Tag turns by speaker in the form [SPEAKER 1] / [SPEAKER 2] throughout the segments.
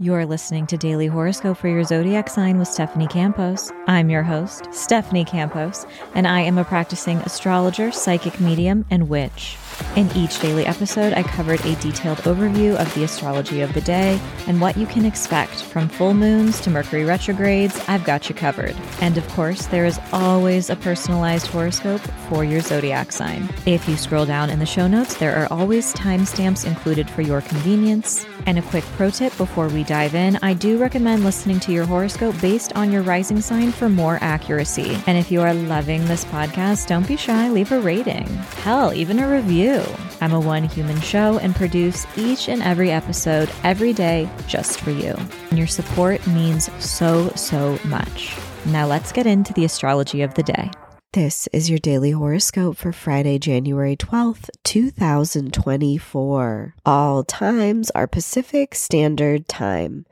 [SPEAKER 1] You're listening to Daily Horoscope for your zodiac sign with Stephanie Campos. I'm your host, Stephanie Campos, and I am a practicing astrologer, psychic medium, and witch. In each daily episode, I covered a detailed overview of the astrology of the day and what you can expect from full moons to Mercury retrogrades. I've got you covered. And of course, there is always a personalized horoscope for your zodiac sign. If you scroll down in the show notes, there are always timestamps included for your convenience. And a quick pro tip before we dive in I do recommend listening to your horoscope based on your rising sign for more accuracy. And if you are loving this podcast, don't be shy, leave a rating. Hell, even a review. I'm a one human show and produce each and every episode every day just for you. And your support means so, so much. Now let's get into the astrology of the day.
[SPEAKER 2] This is your daily horoscope for Friday, January 12th, 2024. All times are Pacific Standard Time.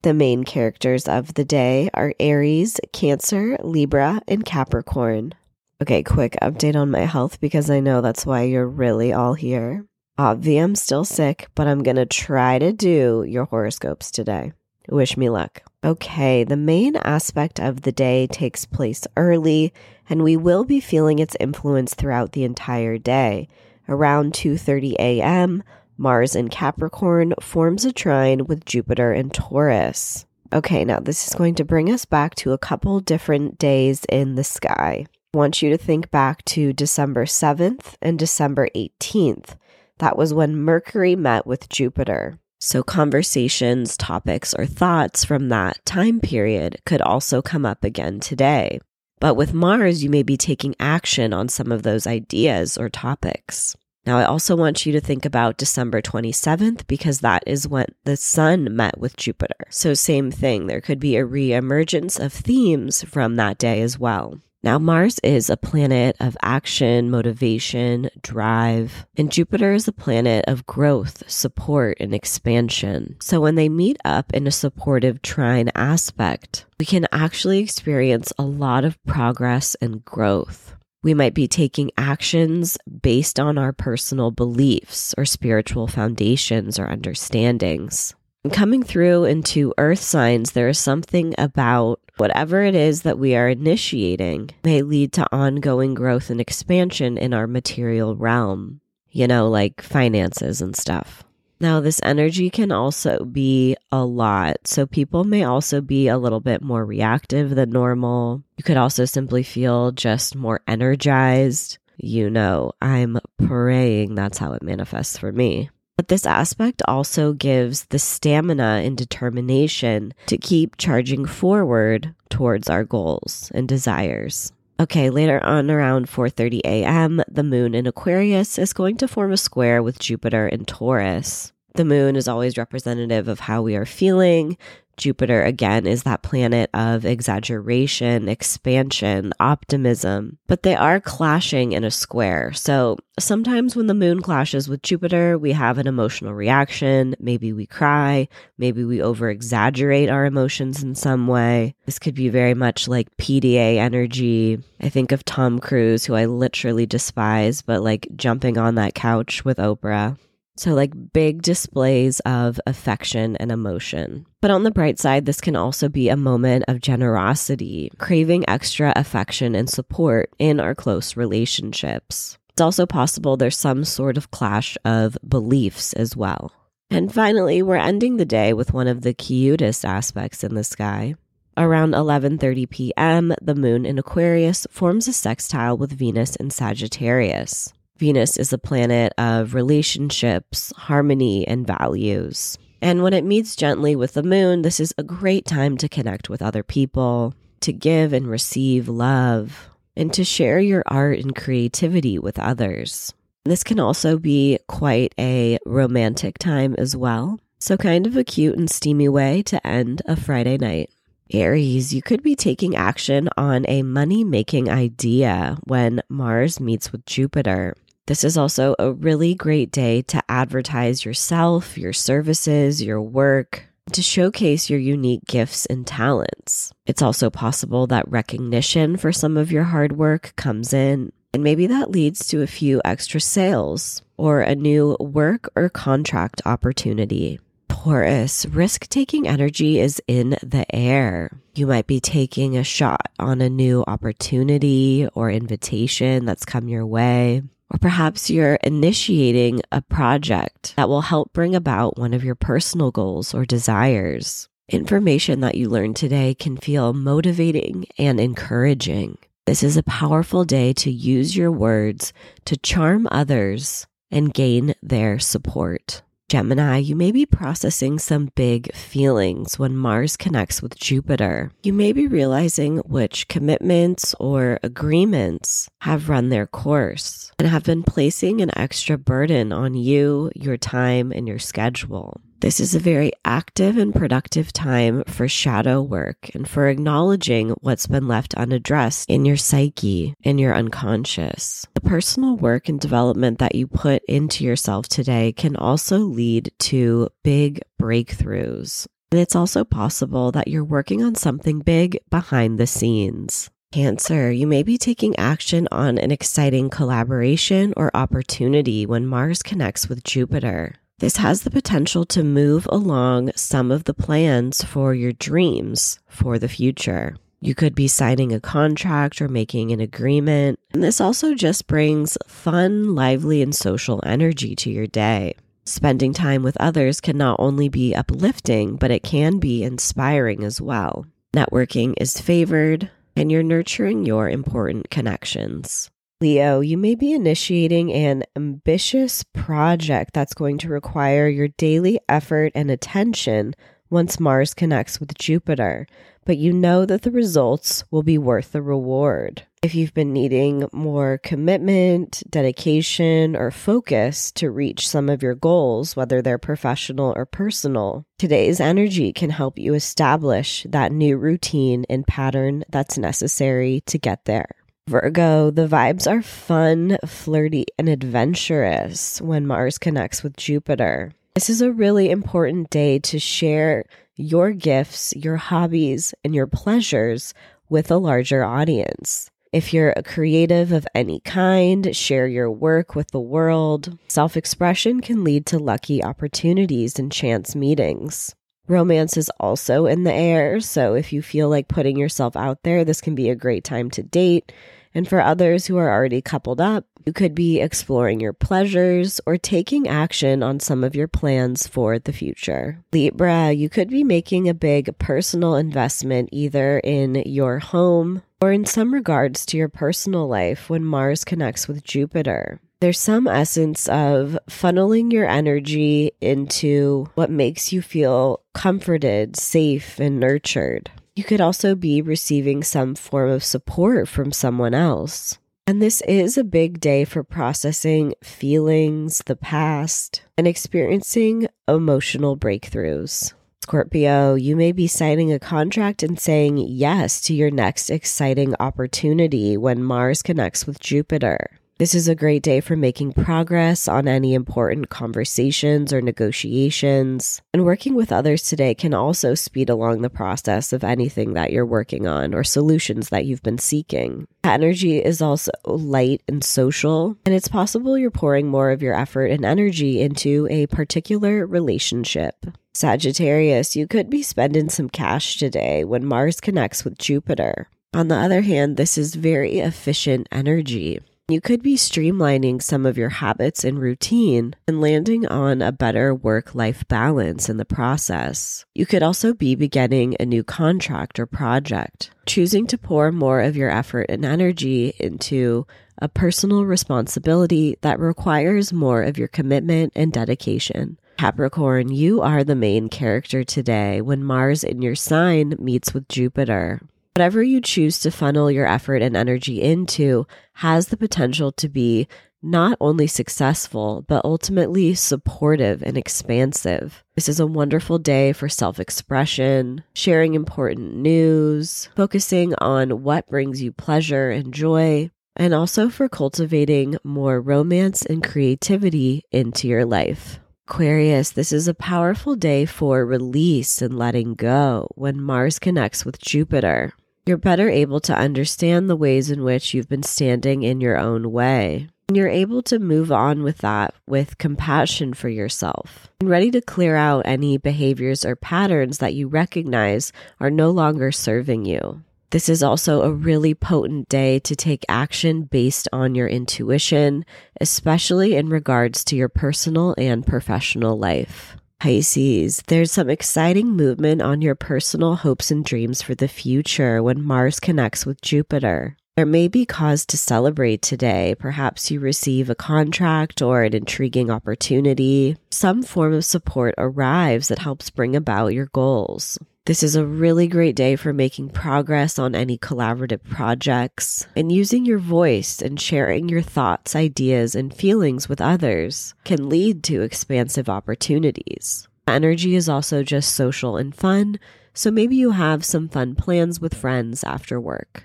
[SPEAKER 2] The main characters of the day are Aries, Cancer, Libra, and Capricorn. Okay, quick update on my health because I know that's why you're really all here. Obvi, I'm still sick, but I'm gonna try to do your horoscopes today. Wish me luck. Okay, the main aspect of the day takes place early, and we will be feeling its influence throughout the entire day. Around 2:30 a.m., Mars in Capricorn forms a trine with Jupiter in Taurus. Okay, now this is going to bring us back to a couple different days in the sky I want you to think back to December 7th and December 18th. That was when Mercury met with Jupiter. So, conversations, topics, or thoughts from that time period could also come up again today. But with Mars, you may be taking action on some of those ideas or topics. Now, I also want you to think about December 27th because that is when the sun met with Jupiter. So, same thing, there could be a reemergence of themes from that day as well. Now, Mars is a planet of action, motivation, drive, and Jupiter is a planet of growth, support, and expansion. So, when they meet up in a supportive trine aspect, we can actually experience a lot of progress and growth. We might be taking actions based on our personal beliefs or spiritual foundations or understandings. Coming through into earth signs, there is something about whatever it is that we are initiating may lead to ongoing growth and expansion in our material realm, you know, like finances and stuff. Now, this energy can also be a lot. So, people may also be a little bit more reactive than normal. You could also simply feel just more energized. You know, I'm praying that's how it manifests for me. But this aspect also gives the stamina and determination to keep charging forward towards our goals and desires. Okay, later on around 4:30 a.m., the moon in Aquarius is going to form a square with Jupiter in Taurus. The moon is always representative of how we are feeling, Jupiter, again, is that planet of exaggeration, expansion, optimism, but they are clashing in a square. So sometimes when the moon clashes with Jupiter, we have an emotional reaction. Maybe we cry. Maybe we over exaggerate our emotions in some way. This could be very much like PDA energy. I think of Tom Cruise, who I literally despise, but like jumping on that couch with Oprah. So, like big displays of affection and emotion. But on the bright side, this can also be a moment of generosity, craving extra affection and support in our close relationships. It's also possible there's some sort of clash of beliefs as well. And finally, we're ending the day with one of the cutest aspects in the sky. Around 11:30 p.m., the moon in Aquarius forms a sextile with Venus in Sagittarius. Venus is a planet of relationships, harmony, and values. And when it meets gently with the moon, this is a great time to connect with other people, to give and receive love, and to share your art and creativity with others. This can also be quite a romantic time as well. So, kind of a cute and steamy way to end a Friday night. Aries, you could be taking action on a money making idea when Mars meets with Jupiter. This is also a really great day to advertise yourself, your services, your work, to showcase your unique gifts and talents. It's also possible that recognition for some of your hard work comes in, and maybe that leads to a few extra sales or a new work or contract opportunity. Taurus, risk taking energy is in the air. You might be taking a shot on a new opportunity or invitation that's come your way. Or perhaps you're initiating a project that will help bring about one of your personal goals or desires. Information that you learn today can feel motivating and encouraging. This is a powerful day to use your words to charm others and gain their support. Gemini, you may be processing some big feelings when Mars connects with Jupiter. You may be realizing which commitments or agreements have run their course and have been placing an extra burden on you, your time, and your schedule. This is a very active and productive time for shadow work and for acknowledging what's been left unaddressed in your psyche, in your unconscious. The personal work and development that you put into yourself today can also lead to big breakthroughs. And it's also possible that you're working on something big behind the scenes. Cancer, you may be taking action on an exciting collaboration or opportunity when Mars connects with Jupiter. This has the potential to move along some of the plans for your dreams for the future. You could be signing a contract or making an agreement. And this also just brings fun, lively, and social energy to your day. Spending time with others can not only be uplifting, but it can be inspiring as well. Networking is favored, and you're nurturing your important connections. Leo, you may be initiating an ambitious project that's going to require your daily effort and attention once Mars connects with Jupiter, but you know that the results will be worth the reward. If you've been needing more commitment, dedication, or focus to reach some of your goals, whether they're professional or personal, today's energy can help you establish that new routine and pattern that's necessary to get there. Virgo, the vibes are fun, flirty, and adventurous when Mars connects with Jupiter. This is a really important day to share your gifts, your hobbies, and your pleasures with a larger audience. If you're a creative of any kind, share your work with the world. Self expression can lead to lucky opportunities and chance meetings. Romance is also in the air, so if you feel like putting yourself out there, this can be a great time to date. And for others who are already coupled up, you could be exploring your pleasures or taking action on some of your plans for the future. Libra, you could be making a big personal investment either in your home or in some regards to your personal life when Mars connects with Jupiter. There's some essence of funneling your energy into what makes you feel comforted, safe, and nurtured. You could also be receiving some form of support from someone else. And this is a big day for processing feelings, the past, and experiencing emotional breakthroughs. Scorpio, you may be signing a contract and saying yes to your next exciting opportunity when Mars connects with Jupiter. This is a great day for making progress on any important conversations or negotiations. And working with others today can also speed along the process of anything that you're working on or solutions that you've been seeking. Energy is also light and social, and it's possible you're pouring more of your effort and energy into a particular relationship. Sagittarius, you could be spending some cash today when Mars connects with Jupiter. On the other hand, this is very efficient energy. You could be streamlining some of your habits and routine and landing on a better work life balance in the process. You could also be beginning a new contract or project, choosing to pour more of your effort and energy into a personal responsibility that requires more of your commitment and dedication. Capricorn, you are the main character today when Mars in your sign meets with Jupiter. Whatever you choose to funnel your effort and energy into has the potential to be not only successful, but ultimately supportive and expansive. This is a wonderful day for self expression, sharing important news, focusing on what brings you pleasure and joy, and also for cultivating more romance and creativity into your life. Aquarius, this is a powerful day for release and letting go when Mars connects with Jupiter you're better able to understand the ways in which you've been standing in your own way. And you're able to move on with that with compassion for yourself and ready to clear out any behaviors or patterns that you recognize are no longer serving you. This is also a really potent day to take action based on your intuition, especially in regards to your personal and professional life. Pisces, there's some exciting movement on your personal hopes and dreams for the future when Mars connects with Jupiter. There may be cause to celebrate today. Perhaps you receive a contract or an intriguing opportunity. Some form of support arrives that helps bring about your goals. This is a really great day for making progress on any collaborative projects and using your voice and sharing your thoughts, ideas, and feelings with others can lead to expansive opportunities. Energy is also just social and fun, so maybe you have some fun plans with friends after work.